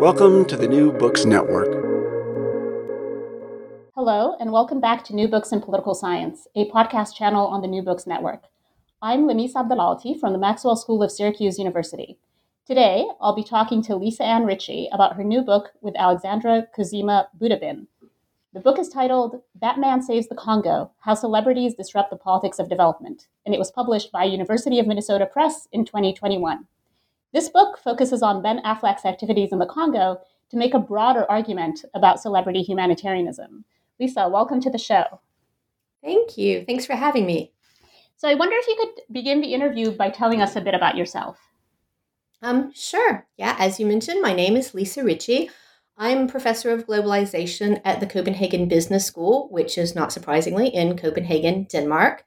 Welcome to the New Books Network. Hello, and welcome back to New Books in Political Science, a podcast channel on the New Books Network. I'm Lamis Abdelaaty from the Maxwell School of Syracuse University. Today, I'll be talking to Lisa Ann Richey about her new book with Alexandra Cosima Budabin. The book is titled Batman Saves the Congo How Celebrities Disrupt the Politics of Development, and it was published by University of Minnesota Press in 2021. This book focuses on Ben Affleck's activities in the Congo to make a broader argument about celebrity humanitarianism. Lisa, welcome to the show. Thank you. Thanks for having me. So I wonder if you could begin the interview by telling us a bit about yourself. Um, sure. Yeah, as you mentioned, my name is Lisa Richey. I'm professor of globalization at the Copenhagen Business School, which is not surprisingly in Copenhagen, Denmark.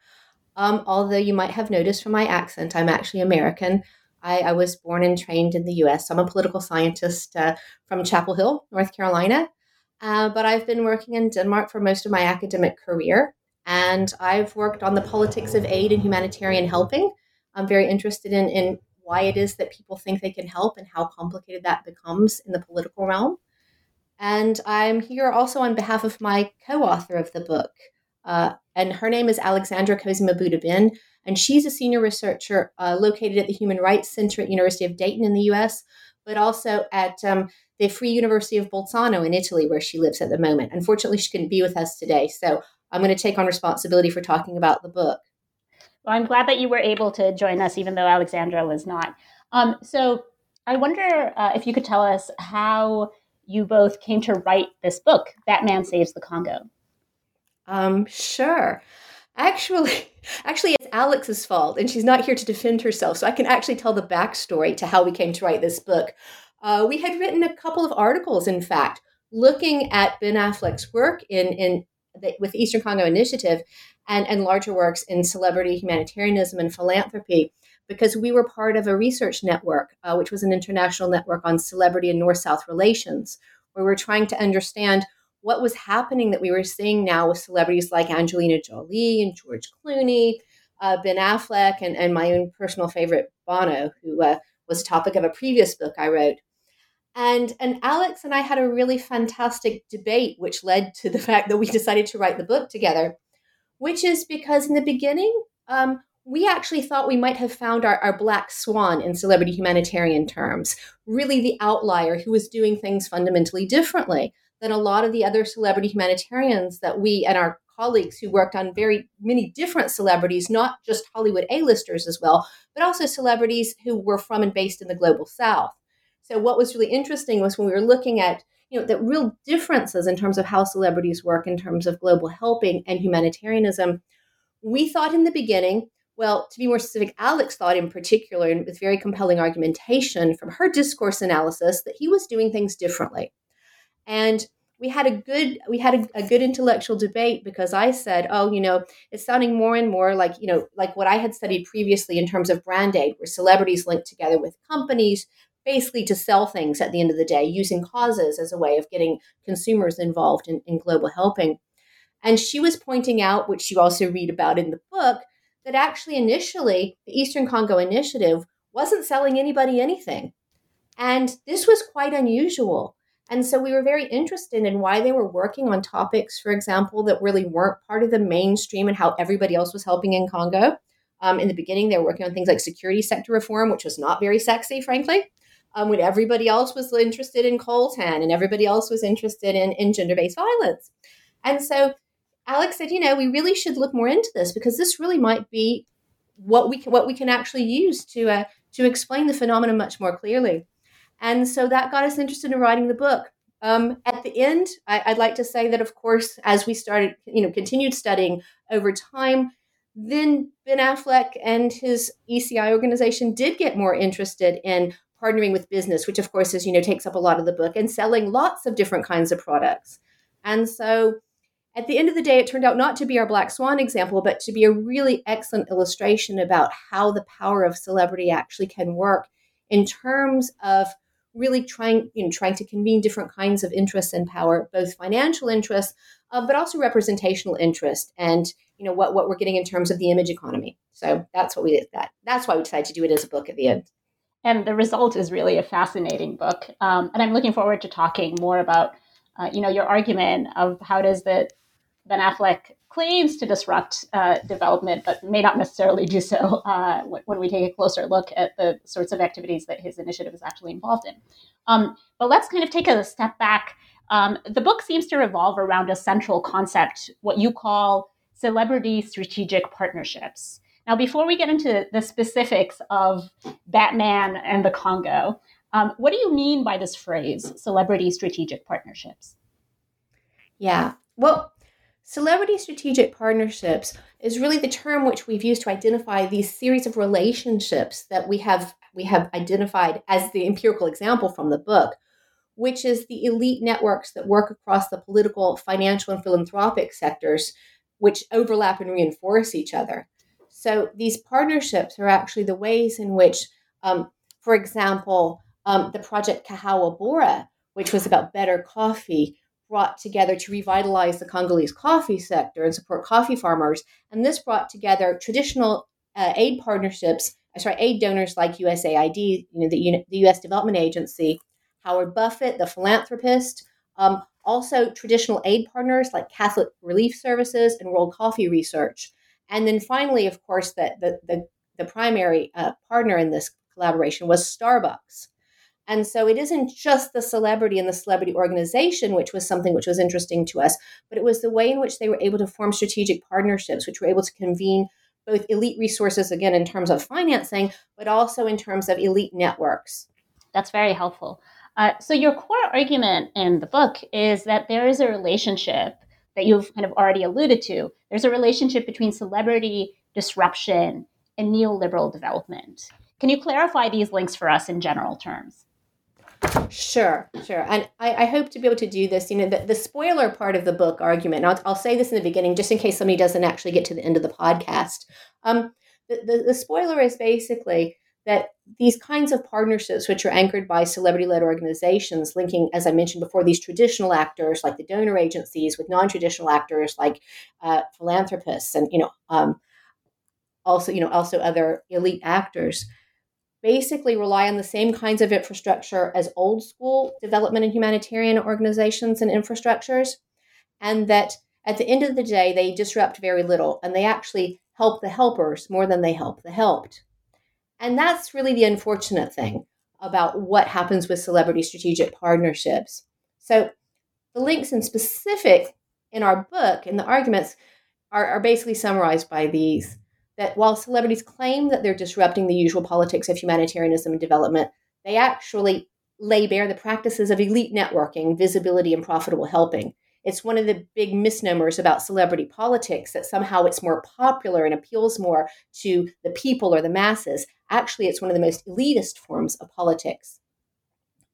Um, although you might have noticed from my accent, I'm actually American. I, I was born and trained in the US. I'm a political scientist uh, from Chapel Hill, North Carolina. Uh, but I've been working in Denmark for most of my academic career. And I've worked on the politics of aid and humanitarian helping. I'm very interested in, in why it is that people think they can help and how complicated that becomes in the political realm. And I'm here also on behalf of my co author of the book. Uh, and her name is Alexandra Cosima Budabin. And she's a senior researcher uh, located at the Human Rights Center at University of Dayton in the US, but also at um, the Free University of Bolzano in Italy, where she lives at the moment. Unfortunately, she couldn't be with us today. So I'm going to take on responsibility for talking about the book. Well, I'm glad that you were able to join us, even though Alexandra was not. Um, so I wonder uh, if you could tell us how you both came to write this book, Batman Saves the Congo. Um, sure. Actually, actually, Alex's fault, and she's not here to defend herself. So I can actually tell the backstory to how we came to write this book. Uh, we had written a couple of articles, in fact, looking at Ben Affleck's work in in the, with the Eastern Congo Initiative and and larger works in celebrity humanitarianism and philanthropy, because we were part of a research network, uh, which was an international network on celebrity and North South relations, where we we're trying to understand what was happening that we were seeing now with celebrities like Angelina Jolie and George Clooney, uh, Ben Affleck, and, and my own personal favorite, Bono, who uh, was topic of a previous book I wrote. And, and Alex and I had a really fantastic debate, which led to the fact that we decided to write the book together, which is because in the beginning, um, we actually thought we might have found our, our black swan in celebrity humanitarian terms, really the outlier who was doing things fundamentally differently than a lot of the other celebrity humanitarians that we and our colleagues who worked on very many different celebrities, not just Hollywood A-listers as well, but also celebrities who were from and based in the global south. So what was really interesting was when we were looking at you know the real differences in terms of how celebrities work in terms of global helping and humanitarianism. We thought in the beginning, well, to be more specific, Alex thought in particular, and with very compelling argumentation from her discourse analysis, that he was doing things differently. And we had a good we had a, a, good intellectual debate because I said, oh, you know, it's sounding more and more like you know like what I had studied previously in terms of brand aid, where celebrities link together with companies basically to sell things at the end of the day, using causes as a way of getting consumers involved in, in global helping. And she was pointing out, which you also read about in the book, that actually initially the Eastern Congo Initiative wasn't selling anybody anything. And this was quite unusual and so we were very interested in why they were working on topics, for example, that really weren't part of the mainstream and how everybody else was helping in Congo. Um, in the beginning, they were working on things like security sector reform, which was not very sexy, frankly. um, when everybody else was interested in coltan and everybody else was interested in, in gender based violence. And so Alex said, you know, we really should look more into this because this really might be what we can, what we can actually use to uh, to explain the phenomenon much more clearly. And so that got us interested in writing the book. Um, at the end, I, would like to say that, of course, as we started, you know, continued studying over time, then Ben Affleck and his ECI organization did get more interested in partnering with business, which, of course, as you know, takes up a lot of the book, and selling lots of different kinds of products. And so at the end of the day, it turned out not to be our black swan example, but to be a really excellent illustration about how the power of celebrity actually can work in terms of really trying, you know, trying to convene different kinds of interests and power, both financial interests, uh, but also representational interest, and you know what what we're getting in terms of the image economy. So that's what we did. That that's why we decided to do it as a book at the end. And the result is really a fascinating book, um, and I'm looking forward to talking more about, uh, you know, your argument of how does the Ben Affleck claims to disrupt uh, development, but may not necessarily do so uh, when we take a closer look at the sorts of activities that his initiative is actually involved in. Um, but let's kind of take a step back. Um, the book seems to revolve around a central concept, what you call celebrity strategic partnerships. Now, before we get into the specifics of Batman and the Congo, um, what do you mean by this phrase, celebrity strategic partnerships? Yeah. Well, Celebrity strategic partnerships is really the term which we've used to identify these series of relationships that we have we have identified as the empirical example from the book, which is the elite networks that work across the political, financial, and philanthropic sectors, which overlap and reinforce each other. So these partnerships are actually the ways in which, um, for example, um, the project Kahawa Bora, which was about better coffee, brought together to revitalize the Congolese coffee sector and support coffee farmers. And this brought together traditional uh, aid partnerships, uh, sorry, aid donors like USAID, you know, the, the U.S. Development Agency, Howard Buffett, the philanthropist, um, also traditional aid partners like Catholic Relief Services and World Coffee Research. And then finally, of course, the, the, the, the primary uh, partner in this collaboration was Starbucks. And so it isn't just the celebrity and the celebrity organization, which was something which was interesting to us, but it was the way in which they were able to form strategic partnerships, which were able to convene both elite resources, again, in terms of financing, but also in terms of elite networks. That's very helpful. Uh, so, your core argument in the book is that there is a relationship that you've kind of already alluded to. There's a relationship between celebrity disruption and neoliberal development. Can you clarify these links for us in general terms? Sure, sure. And I, I, hope to be able to do this. You know, the, the spoiler part of the book argument, I'll, I'll, say this in the beginning just in case somebody doesn't actually get to the end of the podcast. Um, the, the, the spoiler is basically that these kinds of partnerships, which are anchored by celebrity led organizations, linking, as I mentioned before, these traditional actors like the donor agencies with non traditional actors like uh, philanthropists and, you know, um, also, you know, also other elite actors basically rely on the same kinds of infrastructure as old school development and humanitarian organizations and infrastructures, and that at the end of the day, they disrupt very little and they actually help the helpers more than they help the helped. And that's really the unfortunate thing about what happens with celebrity strategic partnerships. So, the links in specific in our book and the arguments are, are basically summarized by these that while celebrities claim that they're disrupting the usual politics of humanitarianism and development, they actually lay bare the practices of elite networking, visibility, and profitable helping. It's one of the big misnomers about celebrity politics that somehow it's more popular and appeals more to the people or the masses. Actually, it's one of the most elitist forms of politics.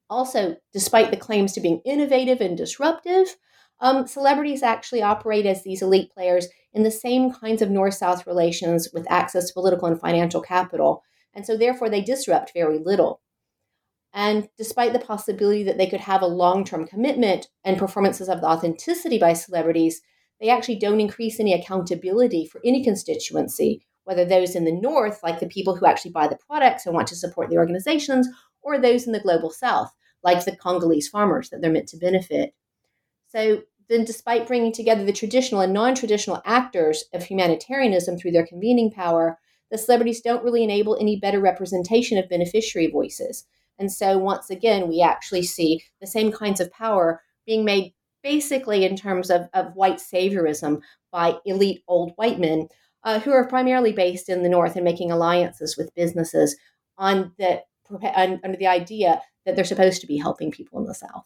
Also, despite the claims to being innovative and disruptive, um, celebrities actually operate as these elite players in the same kinds of north south relations with access to political and financial capital. And so, therefore, they disrupt very little. And despite the possibility that they could have a long term commitment and performances of the authenticity by celebrities, they actually don't increase any accountability for any constituency, whether those in the North, like the people who actually buy the products and want to support the organizations, or those in the global South, like the Congolese farmers that they're meant to benefit. So, then despite bringing together the traditional and non-traditional actors of humanitarianism through their convening power, the celebrities don't really enable any better representation of beneficiary voices. And so, once again, we actually see the same kinds of power being made basically in terms of, of white saviorism by elite old white men uh, who are primarily based in the North and making alliances with businesses on the, under the idea that they're supposed to be helping people in the South.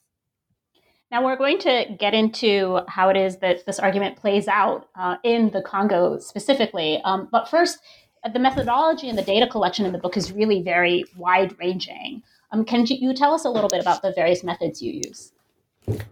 Now, we're going to get into how it is that this argument plays out uh, in the Congo specifically. Um, but first, the methodology and the data collection in the book is really very wide ranging. Um, can you tell us a little bit about the various methods you use?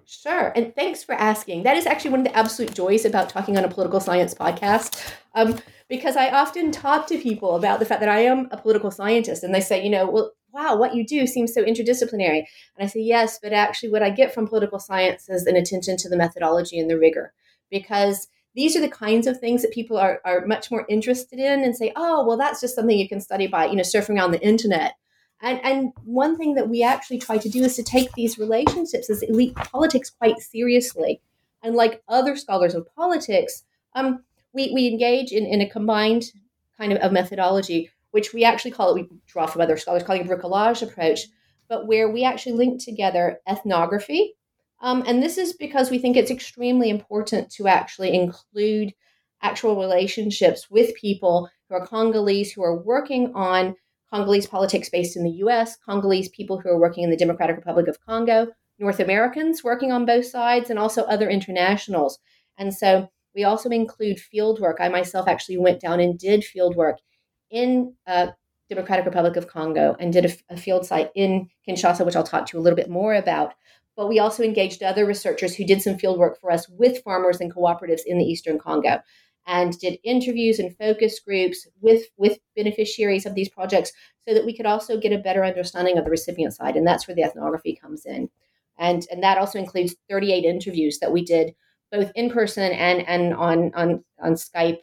Sure. And thanks for asking. That is actually one of the absolute joys about talking on a political science podcast. Um, because I often talk to people about the fact that I am a political scientist and they say, you know, well, wow, what you do seems so interdisciplinary. And I say, yes, but actually, what I get from political science is an attention to the methodology and the rigor. Because these are the kinds of things that people are, are much more interested in and say, oh, well, that's just something you can study by, you know, surfing around the internet. And, and one thing that we actually try to do is to take these relationships as elite politics quite seriously. And like other scholars of politics, um, we, we engage in, in a combined kind of, of methodology, which we actually call it, we draw from other scholars, calling a bricolage approach, but where we actually link together ethnography. Um, and this is because we think it's extremely important to actually include actual relationships with people who are Congolese, who are working on Congolese politics based in the US, Congolese people who are working in the Democratic Republic of Congo, North Americans working on both sides, and also other internationals. And so we also include field work. I myself actually went down and did field work in uh, Democratic Republic of Congo and did a, a field site in Kinshasa, which I'll talk to you a little bit more about. But we also engaged other researchers who did some field work for us with farmers and cooperatives in the Eastern Congo and did interviews and focus groups with with beneficiaries of these projects so that we could also get a better understanding of the recipient side and that's where the ethnography comes in and and that also includes 38 interviews that we did both in person and and on on on Skype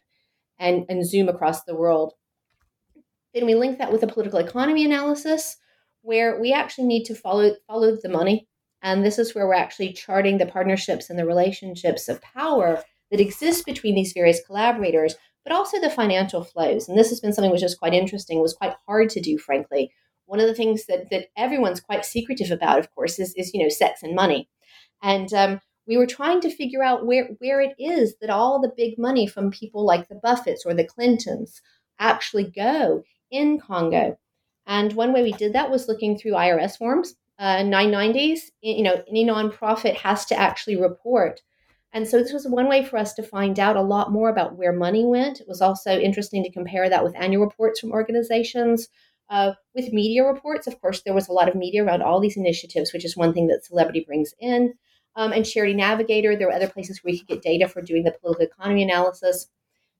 and and Zoom across the world then we link that with a political economy analysis where we actually need to follow follow the money and this is where we're actually charting the partnerships and the relationships of power that exist between these various collaborators, but also the financial flows. And this has been something which is quite interesting, was quite hard to do, frankly. One of the things that, that everyone's quite secretive about, of course, is, is you know, sex and money. And um, we were trying to figure out where, where it is that all the big money from people like the Buffetts or the Clintons actually go in Congo. And one way we did that was looking through IRS forms. Uh, 990s, you know, any nonprofit has to actually report and so this was one way for us to find out a lot more about where money went. It was also interesting to compare that with annual reports from organizations. Uh, with media reports, of course, there was a lot of media around all these initiatives, which is one thing that Celebrity brings in. Um, and Charity Navigator, there were other places where you could get data for doing the political economy analysis.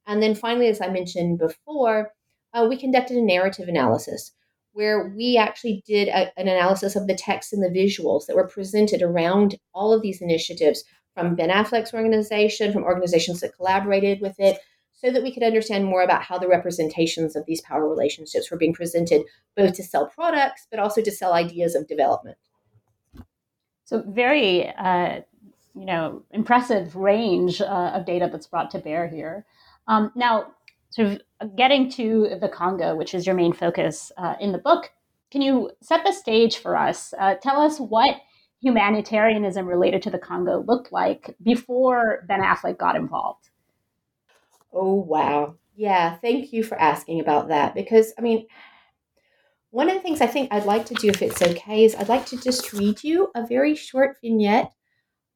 And then finally, as I mentioned before, uh, we conducted a narrative analysis where we actually did a, an analysis of the text and the visuals that were presented around all of these initiatives from Ben Affleck's organization, from organizations that collaborated with it, so that we could understand more about how the representations of these power relationships were being presented, both to sell products, but also to sell ideas of development. So, very, uh, you know, impressive range uh, of data that's brought to bear here. Um, now, sort of getting to the Congo, which is your main focus uh, in the book, can you set the stage for us? Uh, tell us what humanitarianism related to the Congo looked like before Ben Affleck got involved. Oh, wow. Yeah, thank you for asking about that because, I mean, one of the things I think I'd like to do, if it's okay, is I'd like to just read you a very short vignette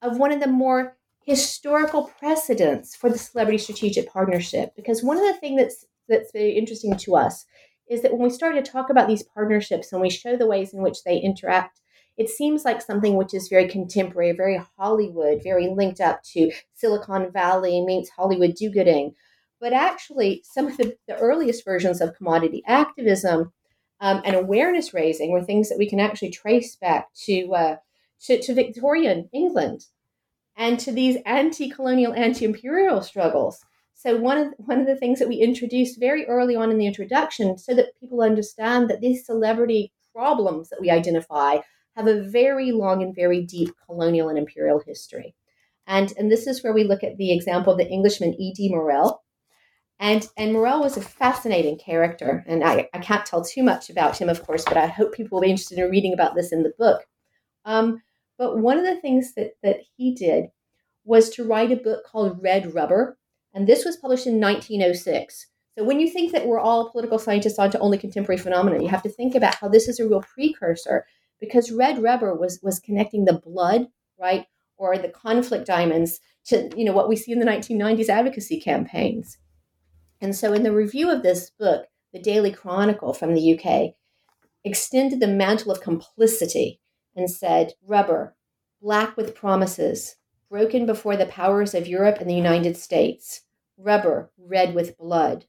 of one of the more historical precedents for the celebrity strategic partnership. Because one of the things that's that's very interesting to us is that when we start to talk about these partnerships and we show the ways in which they interact it seems like something which is very contemporary, very Hollywood, very linked up to Silicon Valley meets Hollywood do gooding. But actually, some of the, the earliest versions of commodity activism um, and awareness raising were things that we can actually trace back to, uh, to, to Victorian England and to these anti-colonial, anti-imperial struggles. So one of one of the things that we introduced very early on in the introduction, so that people understand that these celebrity problems that we identify have a very long and very deep colonial and imperial history. And, and this is where we look at the example of the Englishman E.D. Morel. And, and Morel was a fascinating character. And I, I can't tell too much about him, of course, but I hope people will be interested in reading about this in the book. Um, but one of the things that, that he did was to write a book called Red Rubber. And this was published in 1906. So when you think that we're all political scientists onto only contemporary phenomena, you have to think about how this is a real precursor because red rubber was was connecting the blood, right, or the conflict diamonds to you know what we see in the 1990s advocacy campaigns. And so in the review of this book, the Daily Chronicle from the UK extended the mantle of complicity and said, rubber, black with promises, broken before the powers of Europe and the United States, rubber, red with blood,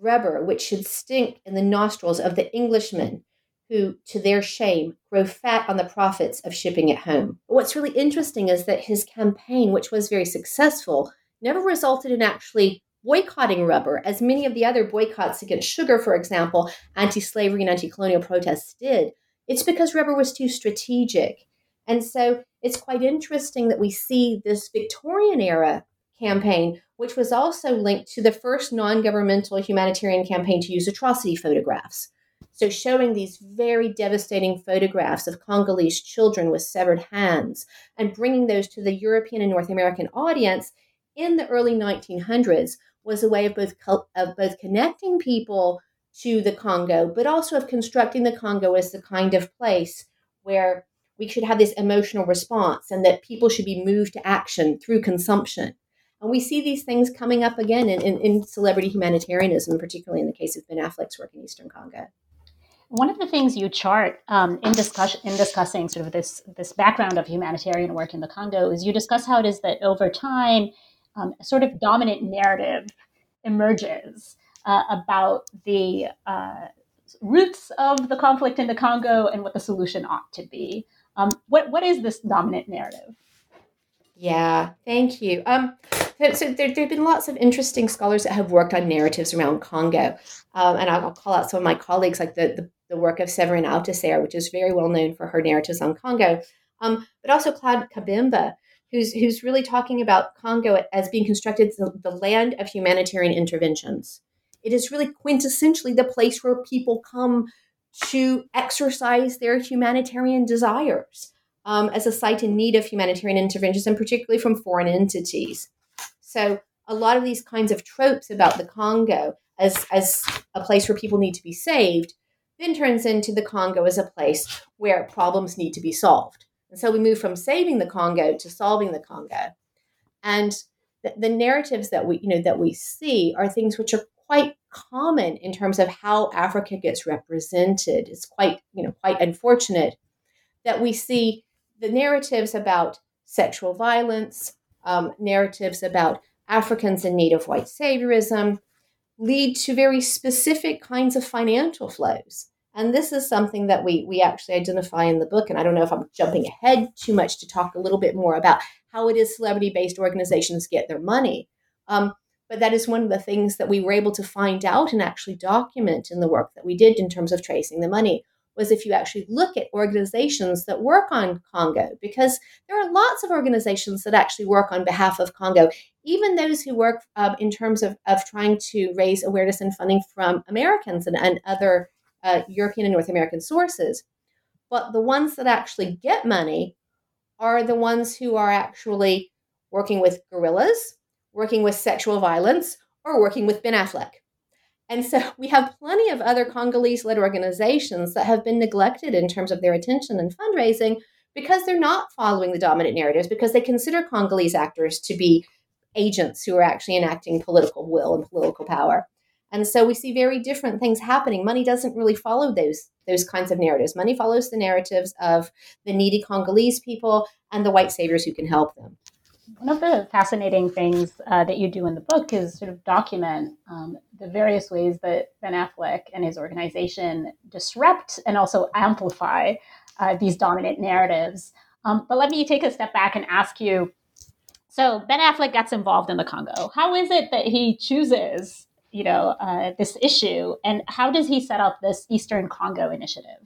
rubber, which should stink in the nostrils of the Englishmen who, to their shame, grow fat on the profits of shipping it home. But what's really interesting is that his campaign, which was very successful, never resulted in actually boycotting rubber, as many of the other boycotts against sugar, for example, anti slavery and anti colonial protests did. It's because rubber was too strategic. And so it's quite interesting that we see this Victorian era campaign, which was also linked to the first non governmental humanitarian campaign to use atrocity photographs. So, showing these very devastating photographs of Congolese children with severed hands and bringing those to the European and North American audience in the early 1900s was a way of both, of both connecting people to the Congo, but also of constructing the Congo as the kind of place where we should have this emotional response and that people should be moved to action through consumption. And we see these things coming up again in, in, in celebrity humanitarianism, particularly in the case of Ben Affleck's work in Eastern Congo. One of the things you chart um, in discussion in discussing sort of this this background of humanitarian work in the Congo is you discuss how it is that over time, um, a sort of dominant narrative emerges uh, about the uh, roots of the conflict in the Congo and what the solution ought to be. Um, what what is this dominant narrative? Yeah, thank you. Um, so there, have been lots of interesting scholars that have worked on narratives around Congo, um, and I'll, call out some of my colleagues, like the, the, the work of Séverine Autesserre, which is very well known for her narratives on Congo, um, but also Claude Kabemba, who's who's really talking about Congo as being constructed the, the land of humanitarian interventions. It is really quintessentially the place where people come to exercise their humanitarian desires um, as a site in need of humanitarian interventions, and particularly from foreign entities. So, a lot of these kinds of tropes about the Congo as, as a place where people need to be saved then turns into the Congo as a place where problems need to be solved. And so we move from saving the Congo to solving the Congo. And the, the narratives that we, you know, that we see are things which are quite common in terms of how Africa gets represented. It's quite, you know, quite unfortunate that we see the narratives about sexual violence, um, narratives about Africans in need of white saviorism lead to very specific kinds of financial flows. And this is something that we, we actually identify in the book. And I don't know if I'm jumping ahead too much to talk a little bit more about how it is celebrity based organizations get their money. Um, but that is one of the things that we were able to find out and actually document in the work that we did in terms of tracing the money was if you actually look at organizations that work on Congo, because there are lots of organizations that actually work on behalf of Congo, even those who work um, in terms of, of trying to raise awareness and funding from Americans and, and other uh, European and North American sources. But the ones that actually get money are the ones who are actually working with guerrillas, working with sexual violence, or working with Ben Affleck. And so we have plenty of other Congolese led organizations that have been neglected in terms of their attention and fundraising because they're not following the dominant narratives, because they consider Congolese actors to be agents who are actually enacting political will and political power. And so we see very different things happening. Money doesn't really follow those those kinds of narratives. Money follows the narratives of the needy Congolese people and the white saviors who can help them. One of the fascinating things uh, that you do in the book is sort of document um, the various ways that Ben Affleck and his organization disrupt and also amplify uh, these dominant narratives. Um, but let me take a step back and ask you so Ben Affleck gets involved in the Congo. How is it that he chooses, you know, uh, this issue, and how does he set up this Eastern Congo initiative?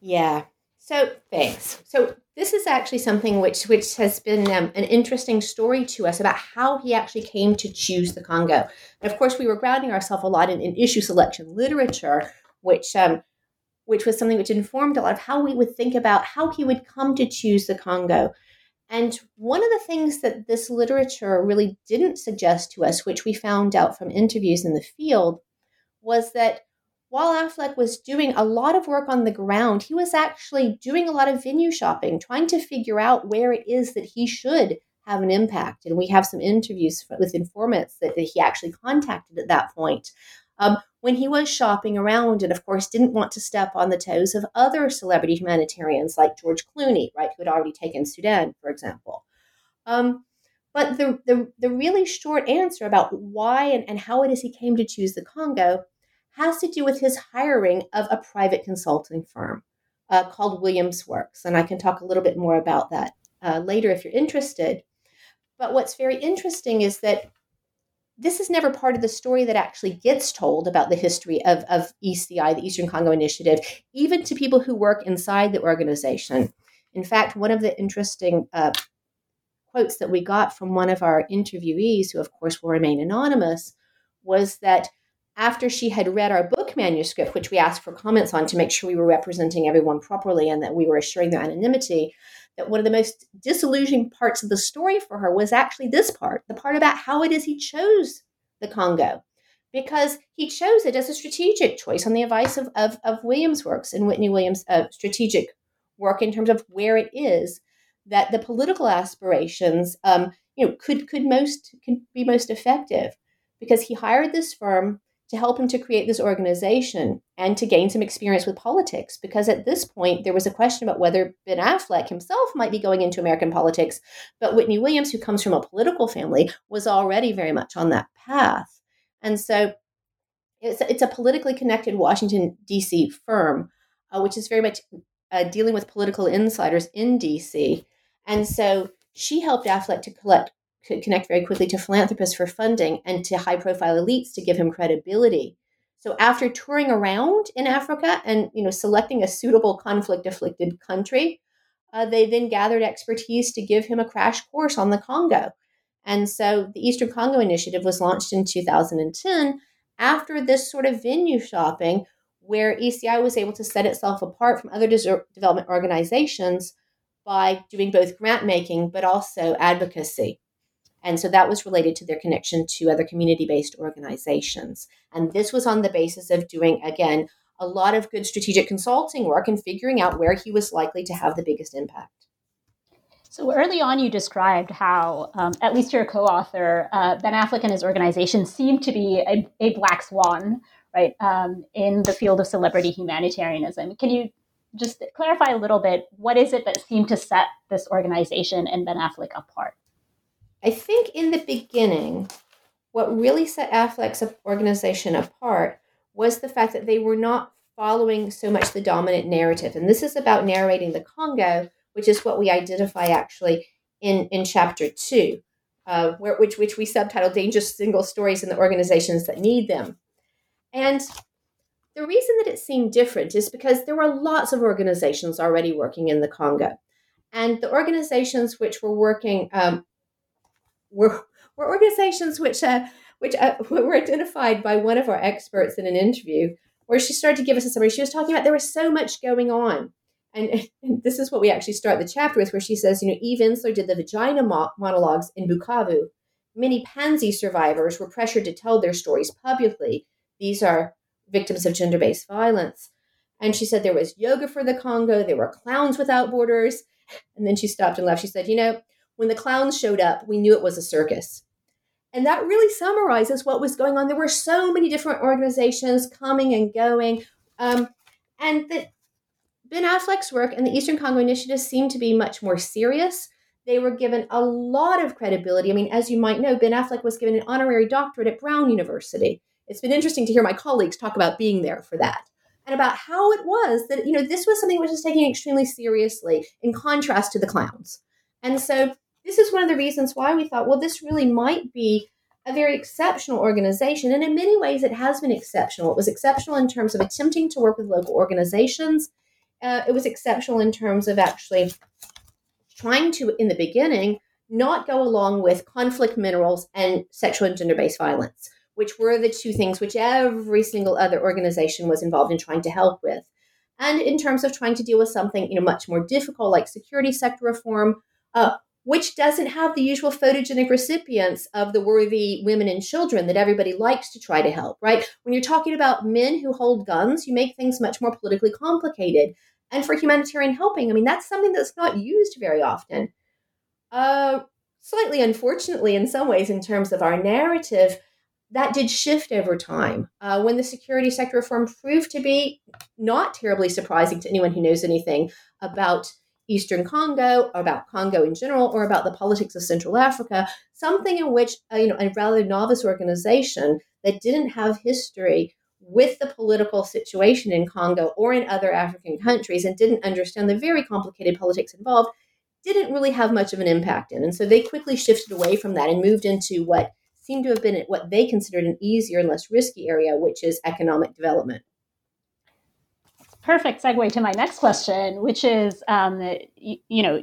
Yeah, So thanks. So this is actually something which which has been um, an interesting story to us about how he actually came to choose the Congo. And of course, we were grounding ourselves a lot in, in issue selection literature, which um, which was something which informed a lot of how we would think about how he would come to choose the Congo. And one of the things that this literature really didn't suggest to us, which we found out from interviews in the field, was that while Affleck was doing a lot of work on the ground, he was actually doing a lot of venue shopping, trying to figure out where it is that he should have an impact. And we have some interviews with informants that, that he actually contacted at that point. Um, when he was shopping around, and of course didn't want to step on the toes of other celebrity humanitarians like George Clooney, right, who had already taken Sudan, for example. Um, but the, the, the really short answer about why and, and how it is he came to choose the Congo has to do with his hiring of a private consulting firm uh, called Williams Works. And I can talk a little bit more about that uh, later if you're interested. But what's very interesting is that this is never part of the story that actually gets told about the history of, of ECI, the Eastern Congo Initiative, even to people who work inside the organization. In fact, one of the interesting uh, quotes that we got from one of our interviewees, who of course will remain anonymous, was that after she had read our book manuscript, which we asked for comments on to make sure we were representing everyone properly and that we were assuring their anonymity, that one of the most disillusioning parts of the story for her was actually this part the part about how it is he chose the Congo. Because he chose it as a strategic choice on the advice of, of, of Williams Works and Whitney Williams' uh, strategic work in terms of where it is that the political aspirations um, you know, could, could most could be most effective. Because he hired this firm to help him to create this organization and to gain some experience with politics. Because at this point, there was a question about whether Ben Affleck himself might be going into American politics. But Whitney Williams, who comes from a political family, was already very much on that path. And so it's, it's a politically connected Washington, D.C. firm, uh, which is very much uh, dealing with political insiders in D.C. And so she helped Affleck to collect could connect very quickly to philanthropists for funding and to high profile elites to give him credibility. So after touring around in Africa and you know selecting a suitable conflict afflicted country, uh, they then gathered expertise to give him a crash course on the Congo. And so the Eastern Congo Initiative was launched in 2010 after this sort of venue shopping where ECI was able to set itself apart from other development organizations by doing both grant making but also advocacy. And so that was related to their connection to other community based organizations. And this was on the basis of doing, again, a lot of good strategic consulting work and figuring out where he was likely to have the biggest impact. So early on, you described how, um, at least your co-author uh, Ben Affleck and his organization seemed to be a, a black swan, right, um, in the field of celebrity humanitarianism. Can you just clarify a little bit what is it that seemed to set this organization and Ben Affleck apart? I think in the beginning, what really set Affleck's organization apart was the fact that they were not following so much the dominant narrative. And this is about narrating the Congo, which is what we identify actually in, in chapter two, uh, where, which, which we subtitle Dangerous Single Stories and the Organizations That Need Them. And the reason that it seemed different is because there were lots of organizations already working in the Congo. And the organizations which were working um, were, were organizations which uh, which uh, were identified by one of our experts in an interview where she started to give us a summary. She was talking about there was so much going on. And, and this is what we actually start the chapter with, where she says, you know, Eve Ensler did the vagina mo- monologues in Bukavu. Many Panzi survivors were pressured to tell their stories publicly. These are victims of gender based violence. And she said there was yoga for the Congo, there were clowns without borders. And then she stopped and left. She said, you know, when the clowns showed up, we knew it was a circus. And that really summarizes what was going on. There were so many different organizations coming and going. Um, and that Ben Affleck's work and the Eastern Congo Initiative seemed to be much more serious. They were given a lot of credibility. I mean, as you might know, Ben Affleck was given an honorary doctorate at Brown University. It's been interesting to hear my colleagues talk about being there for that and about how it was that, you know, this was something which was taken extremely seriously in contrast to the clowns. And so this is one of the reasons why we thought, well, this really might be a very exceptional organization. And in many ways, it has been exceptional. It was exceptional in terms of attempting to work with local organizations. uh, it was exceptional in terms of actually trying to, in the beginning, not go along with conflict minerals and sexual and gender based violence, which were the two things which every single other organization was involved in trying to help with. And in terms of trying to deal with something you know much more difficult like security sector reform, uh, which doesn't have the usual photogenic recipients of the worthy women and children that everybody likes to try to help, right? When you're talking about men who hold guns, you make things much more politically complicated. And for humanitarian helping, I mean, that's something that's not used very often. Uh, slightly unfortunately, in some ways, in terms of our narrative, that did shift over time. Uh, when the security sector reform proved to be not terribly surprising to anyone who knows anything about Eastern Congo, or about Congo in general, or about the politics of Central Africa, something in which uh, you know a rather novice organization that didn't have history with the political situation in Congo or in other African countries and didn't understand the very complicated politics involved didn't really have much of an impact in. And so they quickly shifted away from that and moved into what seemed to have been what they considered an easier and less risky area, which is economic development. Perfect segue to my next question, which is, um, you, you, know,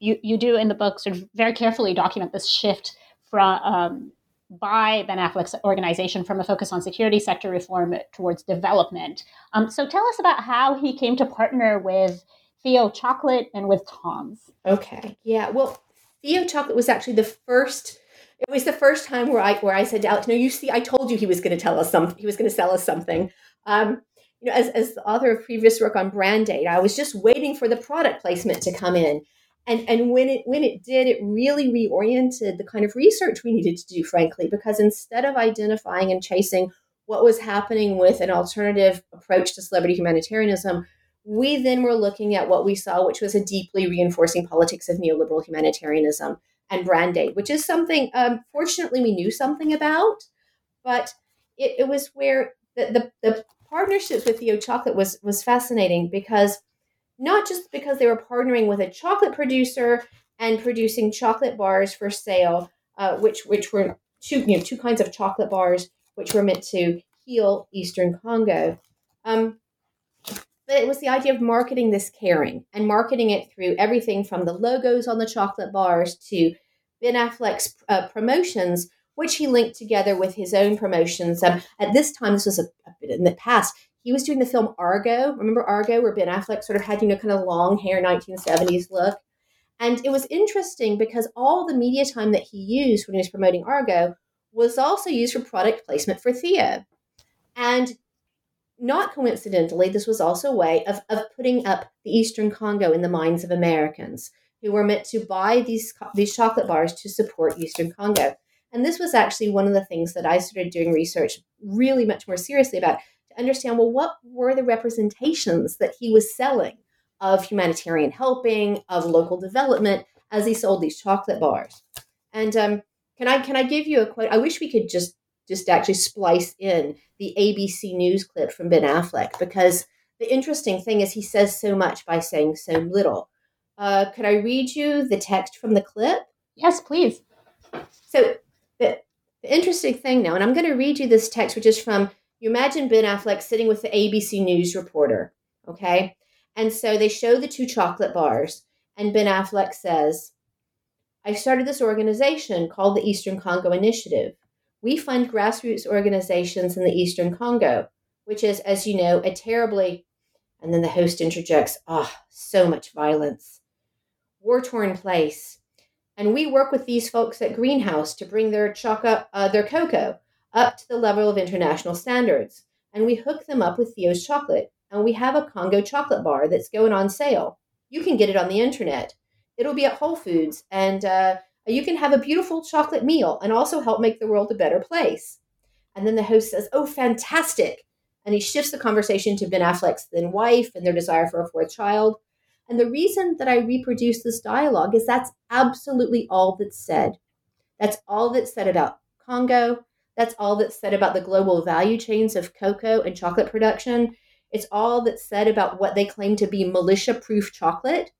you, you do in the book sort of very carefully document this shift from um, by Ben Affleck's organization from a focus on security sector reform towards development. Um, so tell us about how he came to partner with Theo Chocolate and with Tom's. Okay, yeah. Well, Theo Chocolate was actually the first. It was the first time where I where I said to Alex, "No, you see, I told you he was going to tell us something. He was going to sell us something." Um, know, as as the author of previous work on brand aid, I was just waiting for the product placement to come in. And and when it when it did it really reoriented the kind of research we needed to do frankly because instead of identifying and chasing what was happening with an alternative approach to celebrity humanitarianism we then were looking at what we saw which was a deeply reinforcing politics of neoliberal humanitarianism and brand aid which is something um, fortunately we knew something about but it, it was where the, the, the partnerships with Theo Chocolate was was fascinating because not just because they were partnering with a chocolate producer and producing chocolate bars for sale, uh, which which were two you know two kinds of chocolate bars which were meant to heal Eastern Congo. Um, but it was the idea of marketing this caring and marketing it through everything from the logos on the chocolate bars to Ben Affleck's uh, promotions, which he linked together with his own promotions. Um, at this time, this was a, a bit in the past he was doing the film Argo. Remember Argo, where Ben Affleck sort of had, you know, kind of long hair, 1970s look? And it was interesting because all the media time that he used when he was promoting Argo was also used for product placement for Theo. And not coincidentally, this was also a way of, of putting up the Eastern Congo in the minds of Americans who were meant to buy these, these chocolate bars to support Eastern Congo. And this was actually one of the things that I started doing research really much more seriously about to understand well, what were the representations that he was selling of humanitarian helping, of local development as he sold these chocolate bars. And um, can I can I give you a quote? I wish we could just just actually splice in the ABC News clip from Ben Affleck because the interesting thing is he says so much by saying so little. Uh, could I read you the text from the clip? Yes, please. So the, the interesting thing now, and I'm going to read you this text, which is from you imagine Ben Affleck sitting with the ABC News reporter, okay? And so they show the two chocolate bars, and Ben Affleck says, I started this organization called the Eastern Congo Initiative. We fund grassroots organizations in the Eastern Congo, which is, as you know, a terribly, and then the host interjects, ah, oh, so much violence, war torn place. And we work with these folks at Greenhouse to bring their, chocolate, uh, their cocoa up to the level of international standards. And we hook them up with Theo's chocolate. And we have a Congo chocolate bar that's going on sale. You can get it on the internet. It'll be at Whole Foods. And uh, you can have a beautiful chocolate meal and also help make the world a better place. And then the host says, Oh, fantastic. And he shifts the conversation to Ben Affleck's then wife and their desire for a fourth child. And the reason that I reproduce this dialogue is that's absolutely all that's said. That's all that's said about Congo. That's all that's said about the global value chains of cocoa and chocolate production. It's all that's said about what they claim to be militia proof chocolate,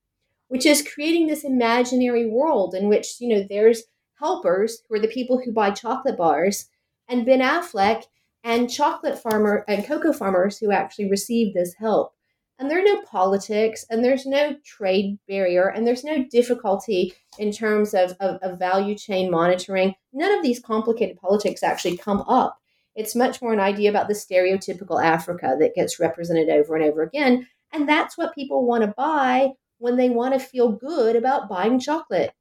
which is creating this imaginary world in which, you know, there's helpers who are the people who buy chocolate bars and Ben Affleck and chocolate farmer and cocoa farmers who actually receive this help. And there are no politics and there's no trade barrier and there's no difficulty in terms of, of, of, value chain monitoring. None of these complicated politics actually come up. It's much more an idea about the stereotypical africa that gets represented over and over again and that's what people want to buy when they want to feel good about buying chocolate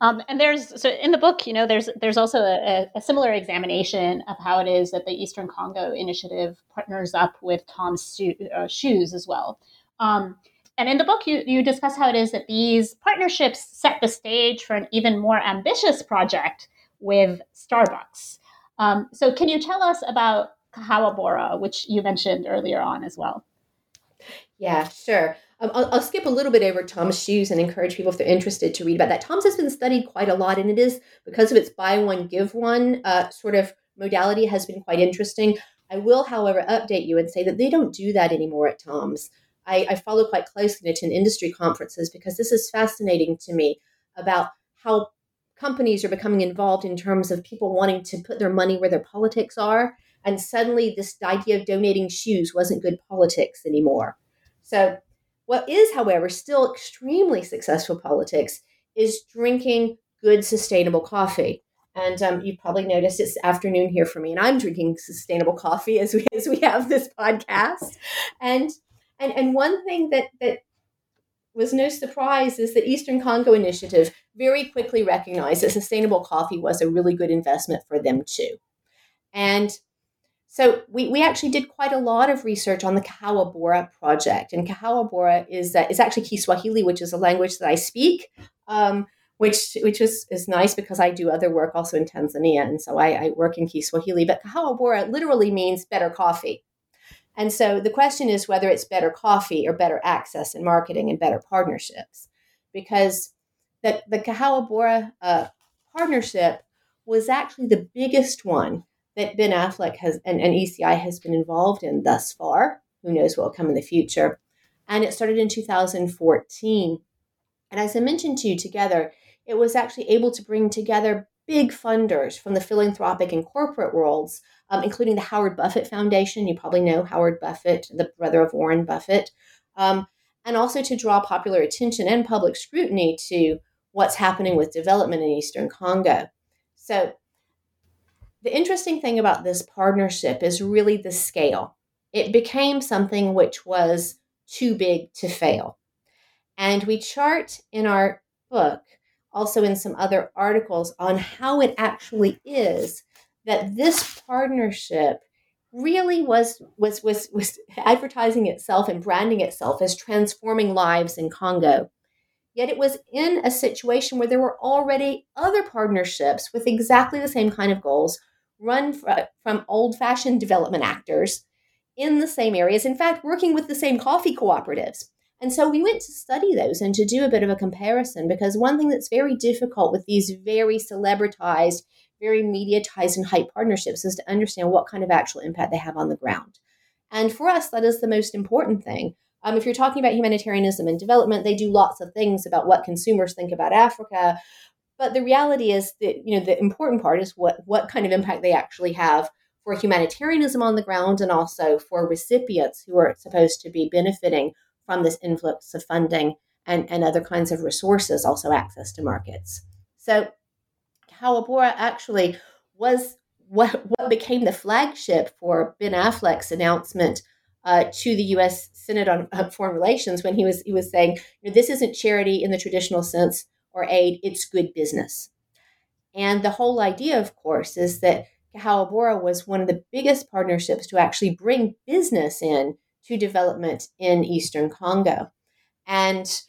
um, and there's so in the book, you know, there's there's also a, a, similar examination of how it is that the Eastern Congo Initiative partners up with Tom's uh, Shoes as well. Um, and in the book, you, you discuss how it is that these partnerships set the stage for an even more ambitious project with Starbucks. Um, so, can you tell us about Kahawa Bora, which you mentioned earlier on as well? Yeah, sure. Um, I'll, I'll, skip a little bit over Tom's shoes and encourage people if they're interested to read about that. Tom's has been studied quite a lot, and it is because of its buy one give one uh, sort of modality has been quite interesting. I will, however, update you and say that they don't do that anymore at Tom's. I, I follow quite closely and attend industry conferences because this is fascinating to me about how companies are becoming involved in terms of people wanting to put their money where their politics are. And suddenly, this idea of donating shoes wasn't good politics anymore. So what is, however, still extremely successful politics is drinking good, sustainable coffee. And um, you've probably noticed it's afternoon here for me, and I'm drinking sustainable coffee as we as we have this podcast. And and and one thing that that was no surprise is that Eastern Congo Initiative very quickly recognized that sustainable coffee was a really good investment for them too. And so we, we actually did quite a lot of research on the Kahawa Bora project. And Kahawa Bora is, uh, is actually Kiswahili, which is a language that I speak, um, which, which is, is nice because I do other work also in Tanzania. And so I, I work in Kiswahili. But Kahawa Bora literally means better coffee. And so the question is whether it's better coffee or better access and marketing and better partnerships. Because the, the Kahawa Bora uh, partnership was actually the biggest one that Ben Affleck has and, and ECI has been involved in thus far. Who knows what will come in the future? And it started in 2014. And as I mentioned to you together, it was actually able to bring together big funders from the philanthropic and corporate worlds, um, including the Howard Buffett Foundation. You probably know Howard Buffett, the brother of Warren Buffett, um, and also to draw popular attention and public scrutiny to what's happening with development in Eastern Congo. So the interesting thing about this partnership is really the scale. It became something which was too big to fail. And we chart in our book, also in some other articles, on how it actually is that this partnership really was was was was advertising itself and branding itself as transforming lives in Congo. Yet it was in a situation where there were already other partnerships with exactly the same kind of goals run from old fashioned development actors in the same areas, in fact, working with the same coffee cooperatives. And so we went to study those and to do a bit of a comparison because one thing that's very difficult with these very celebritized, very mediatized and hype partnerships is to understand what kind of actual impact they have on the ground. And for us, that is the most important thing. Um, if you're talking about humanitarianism and development, they do lots of things about what consumers think about Africa, but the reality is that you know the important part is what what kind of impact they actually have for humanitarianism on the ground and also for recipients who are supposed to be benefiting from this influx of funding and, and other kinds of resources, also access to markets. So Kahawa Bora actually was what, what became the flagship for Ben Affleck's announcement uh, to the U.S. Senate on uh, Foreign Relations when he was he was saying, you know, this isn't charity in the traditional sense or aid, it's good business. And the whole idea, of course, is that Kahawa Bora was one of the biggest partnerships to actually bring business in to development in Eastern Congo. And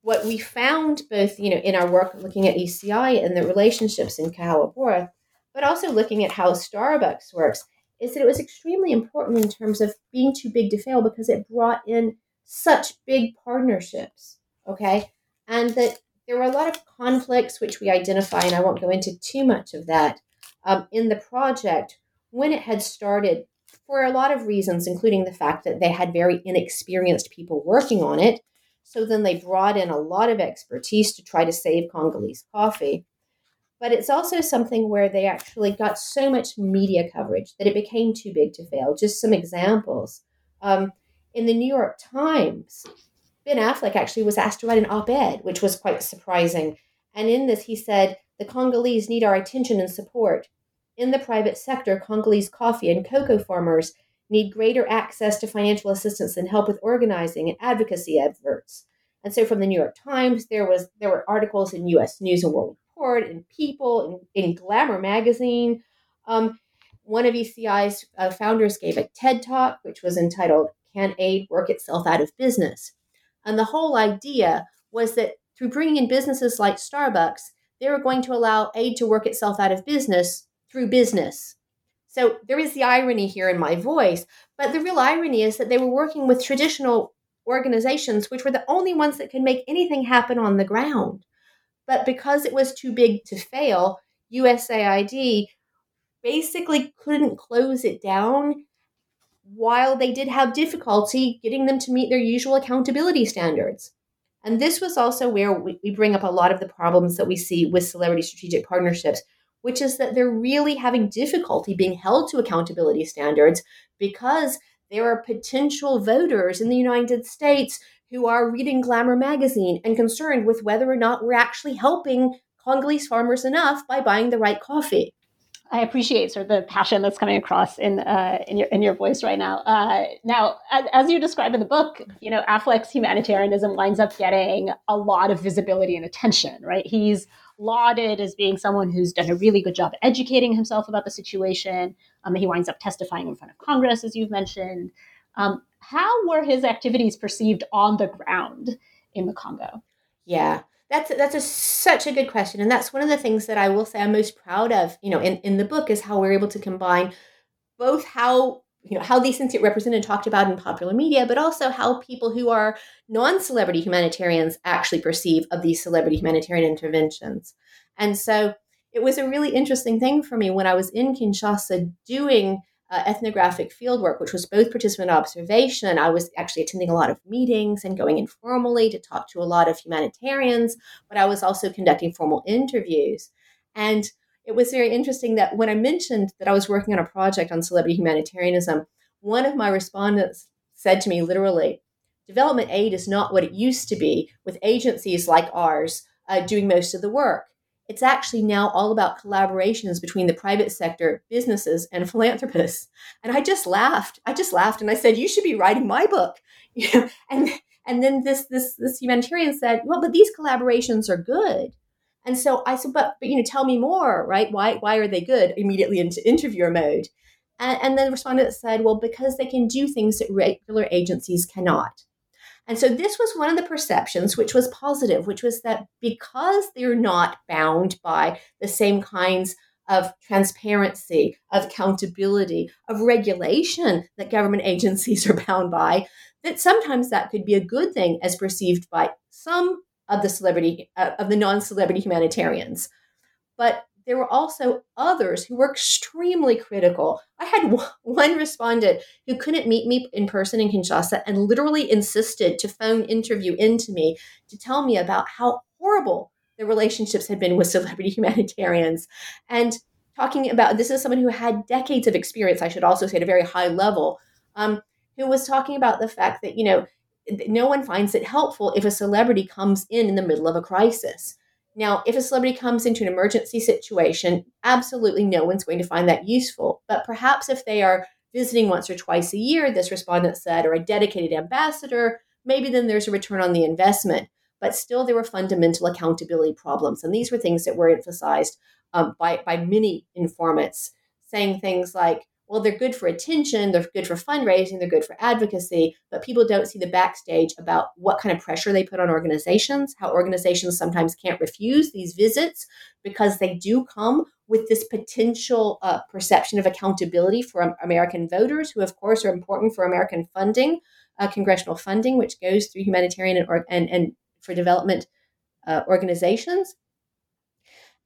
what we found both, you know, in our work looking at ECI and the relationships in Kahawa Bora, but also looking at how Starbucks works, is that it was extremely important in terms of being too big to fail because it brought in such big partnerships. Okay. And that there were a lot of conflicts which we identify, and I won't go into too much of that um, in the project when it had started for a lot of reasons, including the fact that they had very inexperienced people working on it. So then they brought in a lot of expertise to try to save Congolese coffee. But it's also something where they actually got so much media coverage that it became too big to fail. Just some examples. Um, in the New York Times, Ben Affleck actually was asked to write an op ed, which was quite surprising. And in this, he said, The Congolese need our attention and support. In the private sector, Congolese coffee and cocoa farmers need greater access to financial assistance and help with organizing and advocacy efforts. And so from the New York Times, there was there were articles in US News and World Report, in People, in, in Glamour magazine. Um, one of ECI's uh, founders gave a TED talk, which was entitled Can Aid Work Itself Out of Business? And the whole idea was that through bringing in businesses like Starbucks, they were going to allow aid to work itself out of business through business. So there is the irony here in my voice, but the real irony is that they were working with traditional organizations, which were the only ones that could make anything happen on the ground. But because it was too big to fail, USAID basically couldn't close it down while they did have difficulty getting them to meet their usual accountability standards. And this was also where we, we bring up a lot of the problems that we see with celebrity strategic partnerships, which is that they're really having difficulty being held to accountability standards because there are potential voters in the United States who are reading Glamour magazine and concerned with whether or not we're actually helping Congolese farmers enough by buying the right coffee. I appreciate sort of the passion that's coming across in uh, in your in your voice right now. Uh, now, as, as, you describe in the book, you know, Affleck's humanitarianism winds up getting a lot of visibility and attention. Right? He's lauded as being someone who's done a really good job educating himself about the situation. Um, he winds up testifying in front of Congress, as you've mentioned. Um, how were his activities perceived on the ground in the Congo? Yeah, that's that's a, such a good question, and that's one of the things that I will say I'm most proud of. You know, in in the book is how we're able to combine both how you know how these things get represented and talked about in popular media, but also how people who are non-celebrity humanitarians actually perceive of these celebrity humanitarian interventions. And so it was a really interesting thing for me when I was in Kinshasa doing uh, ethnographic fieldwork, which was both participant observation. I was actually attending a lot of meetings and going informally to talk to a lot of humanitarians, but I was also conducting formal interviews. And it was very interesting that when I mentioned that I was working on a project on celebrity humanitarianism, one of my respondents said to me literally, development aid is not what it used to be with agencies like ours uh, doing most of the work. It's actually now all about collaborations between the private sector, businesses, and philanthropists. And I just laughed. I just laughed and I said, "You should be writing my book." and and then this this this humanitarian said, "Well, but these collaborations are good." And so I said, "But but you know, tell me more, right? Why why are they good?" Immediately into interviewer mode. And, and then the respondent said, "Well, because they can do things that regular agencies cannot." And so this was one of the perceptions, which was positive, which was that because they're not bound by the same kinds of transparency, of accountability, of regulation that government agencies are bound by, that sometimes that could be a good thing as perceived by some of the celebrity, uh, of the non celebrity humanitarians. But there were also others who were extremely critical. I had one respondent who couldn't meet me in person in Kinshasa and literally insisted to phone interview into me to tell me about how horrible the relationships had been with celebrity humanitarians. And talking about this is someone who had decades of experience, I should also say, at a very high level, um, who was talking about the fact that, you know, no one finds it helpful if a celebrity comes in in the middle of a crisis now, if a celebrity comes into an emergency situation, absolutely no one's going to find that useful. But perhaps if they are visiting once or twice a year, this respondent said, or a dedicated ambassador, maybe then there's a return on the investment. But still, there were fundamental accountability problems. And these were things that were emphasized um, by, by many informants, saying things like, well, they're good for attention, they're good for fundraising, they're good for advocacy, but people don't see the backstage about what kind of pressure they put on organizations, how organizations sometimes can't refuse these visits because they do come with this potential uh, perception of accountability for American voters, who, of course, are important for American funding, uh, congressional funding, which goes through humanitarian and, and, and for development uh, organizations.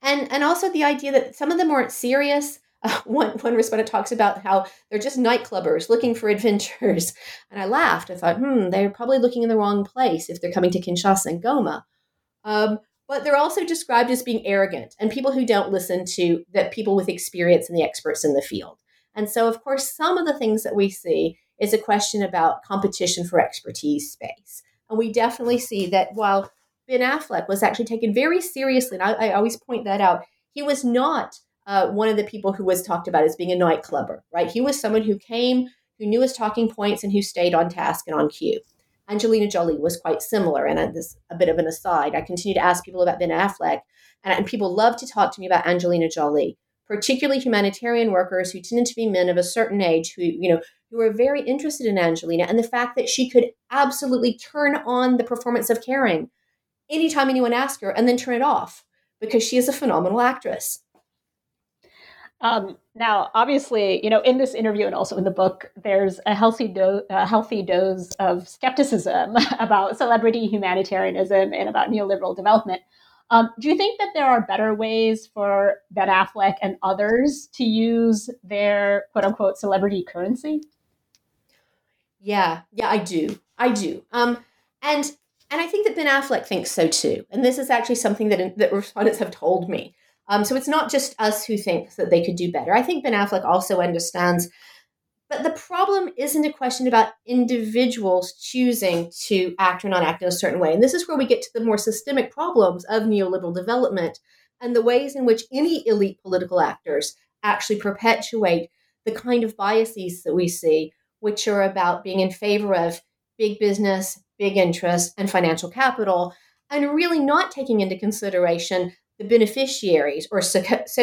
And, and also the idea that some of them weren't serious uh, one one respondent talks about how they're just nightclubbers looking for adventures, and I laughed. I thought, hmm, they're probably looking in the wrong place if they're coming to Kinshasa and Goma. Um, but they're also described as being arrogant and people who don't listen to the people with experience and the experts in the field. And so, of course, some of the things that we see is a question about competition for expertise space. And we definitely see that while Ben Affleck was actually taken very seriously, and I, I always point that out, he was not uh, one of the people who was talked about as being a nightclubber, right? He was someone who came, who knew his talking points, and who stayed on task and on cue. Angelina Jolie was quite similar. And this a bit of an aside, I continue to ask people about Ben Affleck, and, and people love to talk to me about Angelina Jolie, particularly humanitarian workers who tended to be men of a certain age who, you know, who were very interested in Angelina and the fact that she could absolutely turn on the performance of caring anytime anyone asked her and then turn it off because she is a phenomenal actress. Um, now, obviously, you know, in this interview and also in the book, there's a healthy, do- a healthy dose of skepticism about celebrity humanitarianism and about neoliberal development. Um, do you think that there are better ways for Ben Affleck and others to use their quote unquote celebrity currency? Yeah, yeah, I do. I do. Um, and and I think that Ben Affleck thinks so too. And this is actually something that that respondents have told me. Um, so it's not just us who think that they could do better. I think Ben Affleck also understands. But the problem isn't a question about individuals choosing to act or not act in a certain way. And this is where we get to the more systemic problems of neoliberal development and the ways in which any elite political actors actually perpetuate the kind of biases that we see, which are about being in favor of big business, big interest, and financial capital, and really not taking into consideration the beneficiaries or so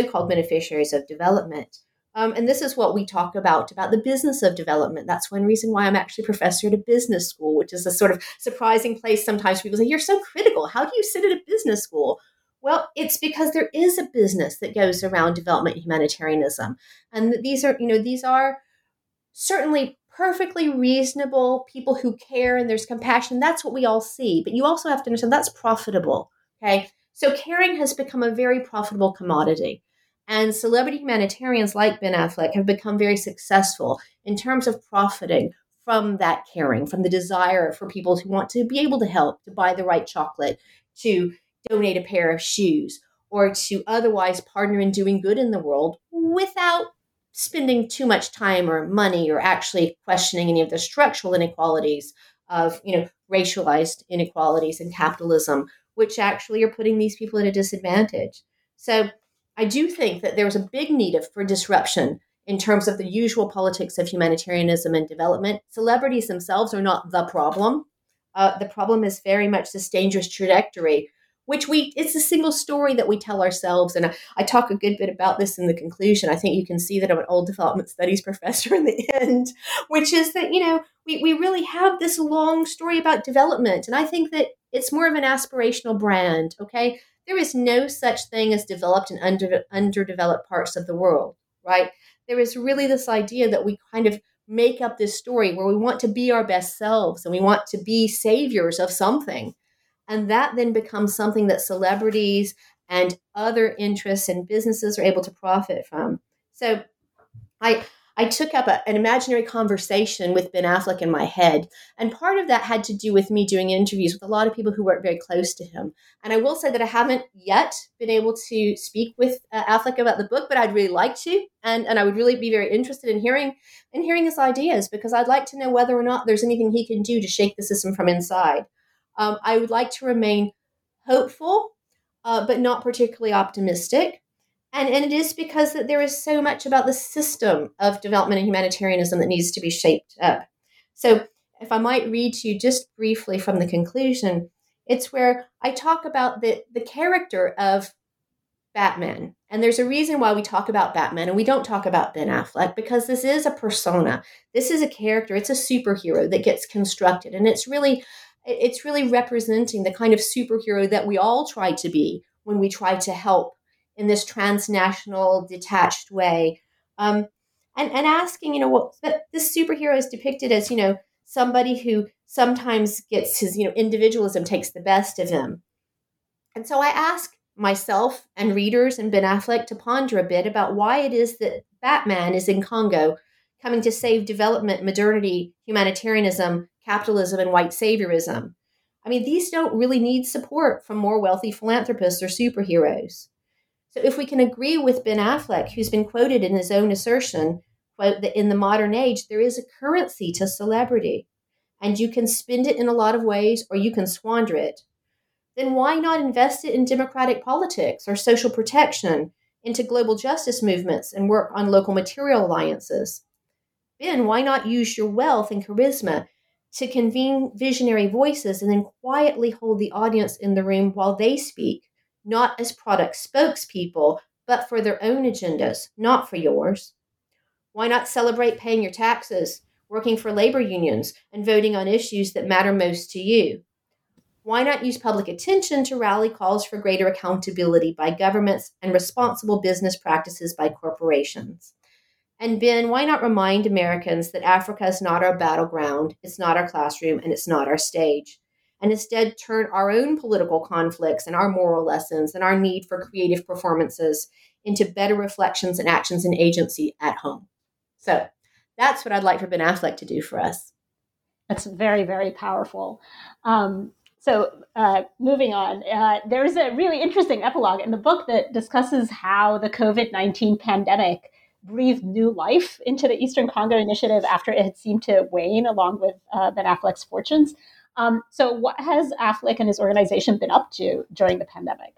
called beneficiaries of development. Um, and this is what we talk about about the business of development. That's one reason why I'm actually professor at a business school, which is a sort of surprising place. Sometimes people say, You're so critical. How do you sit at a business school? Well, it's because there is a business that goes around development humanitarianism. And these are, you know, these are certainly perfectly reasonable people who care and there's compassion. That's what we all see. But you also have to understand that's profitable. Okay. So caring has become a very profitable commodity. And celebrity humanitarians like Ben Affleck have become very successful in terms of profiting from that caring, from the desire for people who want to be able to help, to buy the right chocolate, to donate a pair of shoes, or to otherwise partner in doing good in the world without spending too much time or money or actually questioning any of the structural inequalities of, you know, racialized inequalities and capitalism which actually are putting these people at a disadvantage. So I do think that there's a big need for disruption in terms of the usual politics of humanitarianism and development. Celebrities themselves are not the problem. Uh, the problem is very much this dangerous trajectory, which we, it's a single story that we tell ourselves. And I, I talk a good bit about this in the conclusion. I think you can see that I'm an old development studies professor in the end, which is that, you know, we, we really have this long story about development. And I think that it's more of an aspirational brand, okay? There is no such thing as developed and under, underdeveloped parts of the world, right? There is really this idea that we kind of make up this story where we want to be our best selves and we want to be saviors of something. And that then becomes something that celebrities and other interests and businesses are able to profit from. So I I took up a, an imaginary conversation with Ben Affleck in my head. And part of that had to do with me doing interviews with a lot of people who work very close to him. And I will say that I haven't yet been able to speak with uh, Affleck about the book, but I'd really like to. And, and I would really be very interested in hearing in hearing his ideas because I'd like to know whether or not there's anything he can do to shake the system from inside. Um, I would like to remain hopeful, uh, but not particularly optimistic and and it is because that there is so much about the system of development and humanitarianism that needs to be shaped up. So, if I might read to you just briefly from the conclusion, it's where I talk about the the character of Batman. And there's a reason why we talk about Batman and we don't talk about Ben Affleck because this is a persona. This is a character, it's a superhero that gets constructed and it's really it's really representing the kind of superhero that we all try to be when we try to help in this transnational, detached way. Um, and, and asking, you know, what this superhero is depicted as, you know, somebody who sometimes gets his, you know, individualism takes the best of him. And so I ask myself and readers and Ben Affleck to ponder a bit about why it is that Batman is in Congo coming to save development, modernity, humanitarianism, capitalism, and white saviorism. I mean, these don't really need support from more wealthy philanthropists or superheroes. So if we can agree with Ben Affleck, who's been quoted in his own assertion, quote, that in the modern age, there is a currency to celebrity, and you can spend it in a lot of ways or you can squander it. Then why not invest it in democratic politics or social protection, into global justice movements, and work on local material alliances? Ben, why not use your wealth and charisma to convene visionary voices and then quietly hold the audience in the room while they speak, not as product spokespeople, but for their own agendas, not for yours? Why not celebrate paying your taxes, working for labor unions, and voting on issues that matter most to you? Why not use public attention to rally calls for greater accountability by governments and responsible business practices by corporations? And Ben, why not remind Americans that Africa is not our battleground, it's not our classroom, and it's not our stage? And instead turn our own political conflicts and our moral lessons and our need for creative performances into better reflections and actions and agency at home. So that's what I'd like for Ben Affleck to do for us. That's very, very powerful. Um, so, uh, moving on, uh, there's a really interesting epilogue in the book that discusses how the COVID 19 pandemic breathed new life into the Eastern Congo initiative after it had seemed to wane along with uh, Ben Affleck's fortunes. Um, so, what has Affleck and his organization been up to during the pandemic?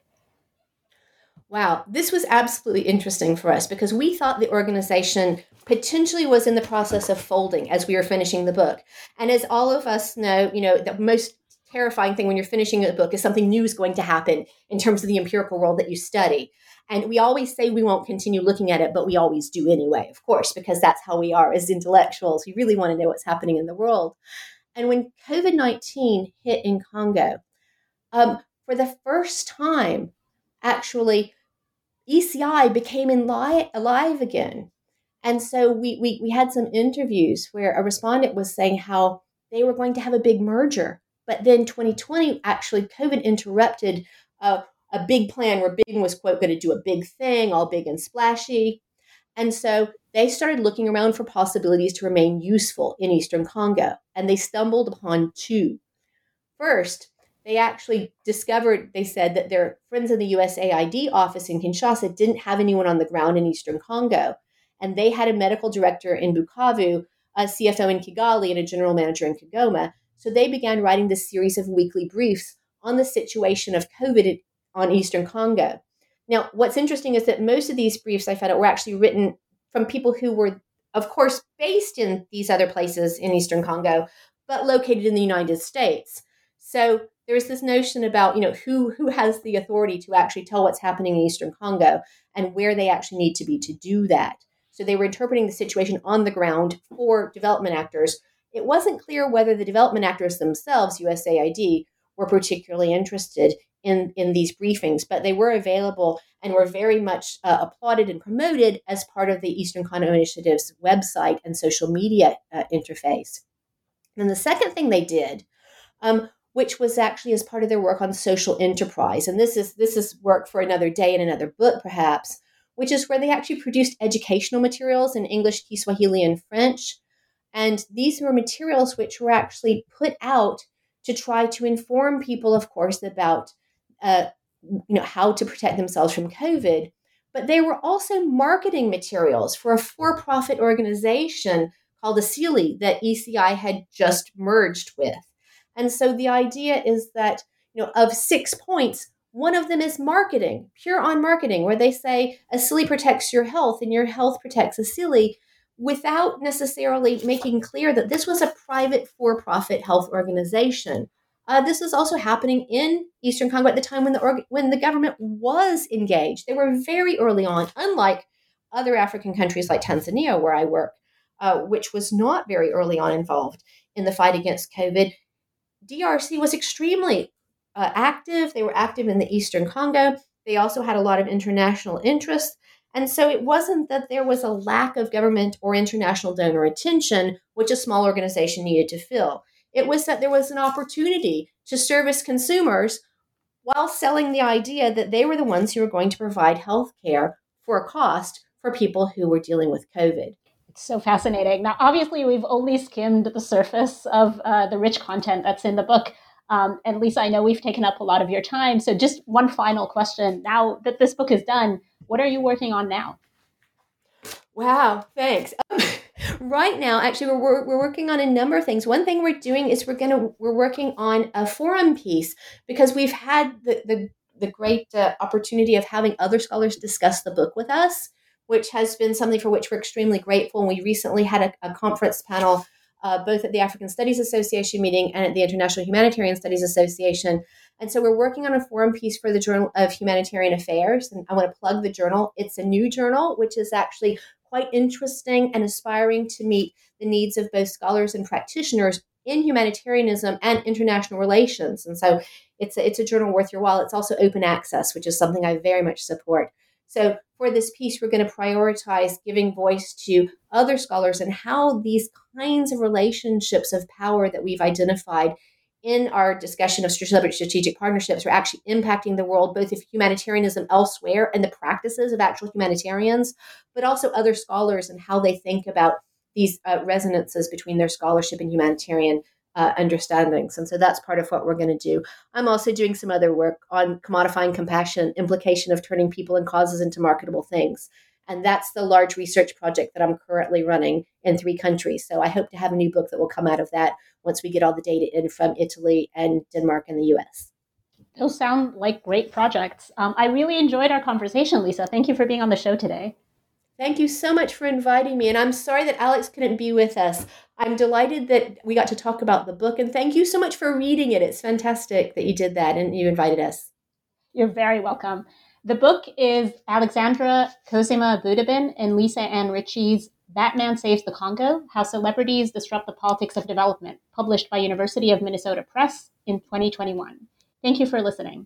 Wow, this was absolutely interesting for us because we thought the organization potentially was in the process of folding as we were finishing the book. And as all of us know, you know, the most terrifying thing when you're finishing a book is something new is going to happen in terms of the empirical world that you study. And we always say we won't continue looking at it, but we always do anyway, of course, because that's how we are as intellectuals. We really want to know what's happening in the world. And when COVID 19 hit in Congo, um, for the first time, actually, ECI became li- alive again. And so we, we, we had some interviews where a respondent was saying how they were going to have a big merger. But then 2020, actually, COVID interrupted uh, a big plan where Bing was, quote, going to do a big thing, all big and splashy. And so they started looking around for possibilities to remain useful in Eastern Congo, and they stumbled upon two. First, they actually discovered, they said that their friends in the USAID office in Kinshasa didn't have anyone on the ground in Eastern Congo. And they had a medical director in Bukavu, a CFO in Kigali, and a general manager in Kigoma. So they began writing this series of weekly briefs on the situation of COVID on Eastern Congo. Now, what's interesting is that most of these briefs I found out were actually written from people who were, of course, based in these other places in Eastern Congo, but located in the United States. So there's this notion about, you know, who who has the authority to actually tell what's happening in Eastern Congo and where they actually need to be to do that. So they were interpreting the situation on the ground for development actors. It wasn't clear whether the development actors themselves, USAID, were particularly interested in, in these briefings, but they were available and were very much uh, applauded and promoted as part of the Eastern Congo Initiative's website and social media uh, interface. And the second thing they did, um, which was actually as part of their work on social enterprise, and this is this is work for another day in another book, perhaps, which is where they actually produced educational materials in English, Kiswahili, and French. And these were materials which were actually put out to try to inform people, of course, about uh, you know how to protect themselves from COVID. But they were also marketing materials for a for-profit organization called Asili that ECI had just merged with. And so the idea is that you know of six points, one of them is marketing, pure on marketing, where they say Asili protects your health and your health protects Asili without necessarily making clear that this was a private for profit health organization. Uh, this was also happening in Eastern Congo at the time when the org- when the government was engaged. They were very early on, unlike other African countries like Tanzania, where I work, uh, which was not very early on involved in the fight against COVID. DRC was extremely uh, active. They were active in the Eastern Congo. They also had a lot of international interest. And so it wasn't that there was a lack of government or international donor attention, which a small organization needed to fill. It was that there was an opportunity to service consumers while selling the idea that they were the ones who were going to provide health care for a cost for people who were dealing with COVID. It's so fascinating. Now, obviously, we've only skimmed the surface of uh, the rich content that's in the book. Um, and Lisa, I know we've taken up a lot of your time. So, just one final question. Now that this book is done, what are you working on now? Wow, thanks. Right now, actually, we're, we're working on a number of things. One thing we're doing is we're gonna we're working on a forum piece because we've had the the, the great uh, opportunity of having other scholars discuss the book with us, which has been something for which we're extremely grateful. And we recently had a, a conference panel. Uh, both at the African Studies Association meeting and at the International Humanitarian Studies Association. And so we're working on a forum piece for the Journal of Humanitarian Affairs. And I want to plug the journal. It's a new journal, which is actually quite interesting and aspiring to meet the needs of both scholars and practitioners in humanitarianism and international relations. And so it's a, it's a journal worth your while. It's also open access, which is something I very much support. So for this piece, we're going to prioritize giving voice to other scholars and how these kinds of relationships of power that we've identified in our discussion of strategic partnerships are actually impacting the world, both of humanitarianism elsewhere and the practices of actual humanitarians, but also other scholars and how they think about these uh, resonances between their scholarship and humanitarian uh, understandings. And so that's part of what we're going to do. I'm also doing some other work on commodifying compassion, implication of turning people and causes into marketable things. And that's the large research project that I'm currently running in three countries. So I hope to have a new book that will come out of that once we get all the data in from Italy and Denmark and the US. Those sound like great projects. Um, I really enjoyed our conversation, Lisa. Thank you for being on the show today. Thank you so much for inviting me. And I'm sorry that Alex couldn't be with us. I'm delighted that we got to talk about the book. And thank you so much for reading it. It's fantastic that you did that and you invited us. You're very welcome. The book is Alexandra Cosima Budabin and Lisa Ann Richey's That Man Saves the Congo How Celebrities Disrupt the Politics of Development, published by University of Minnesota Press in 2021. Thank you for listening.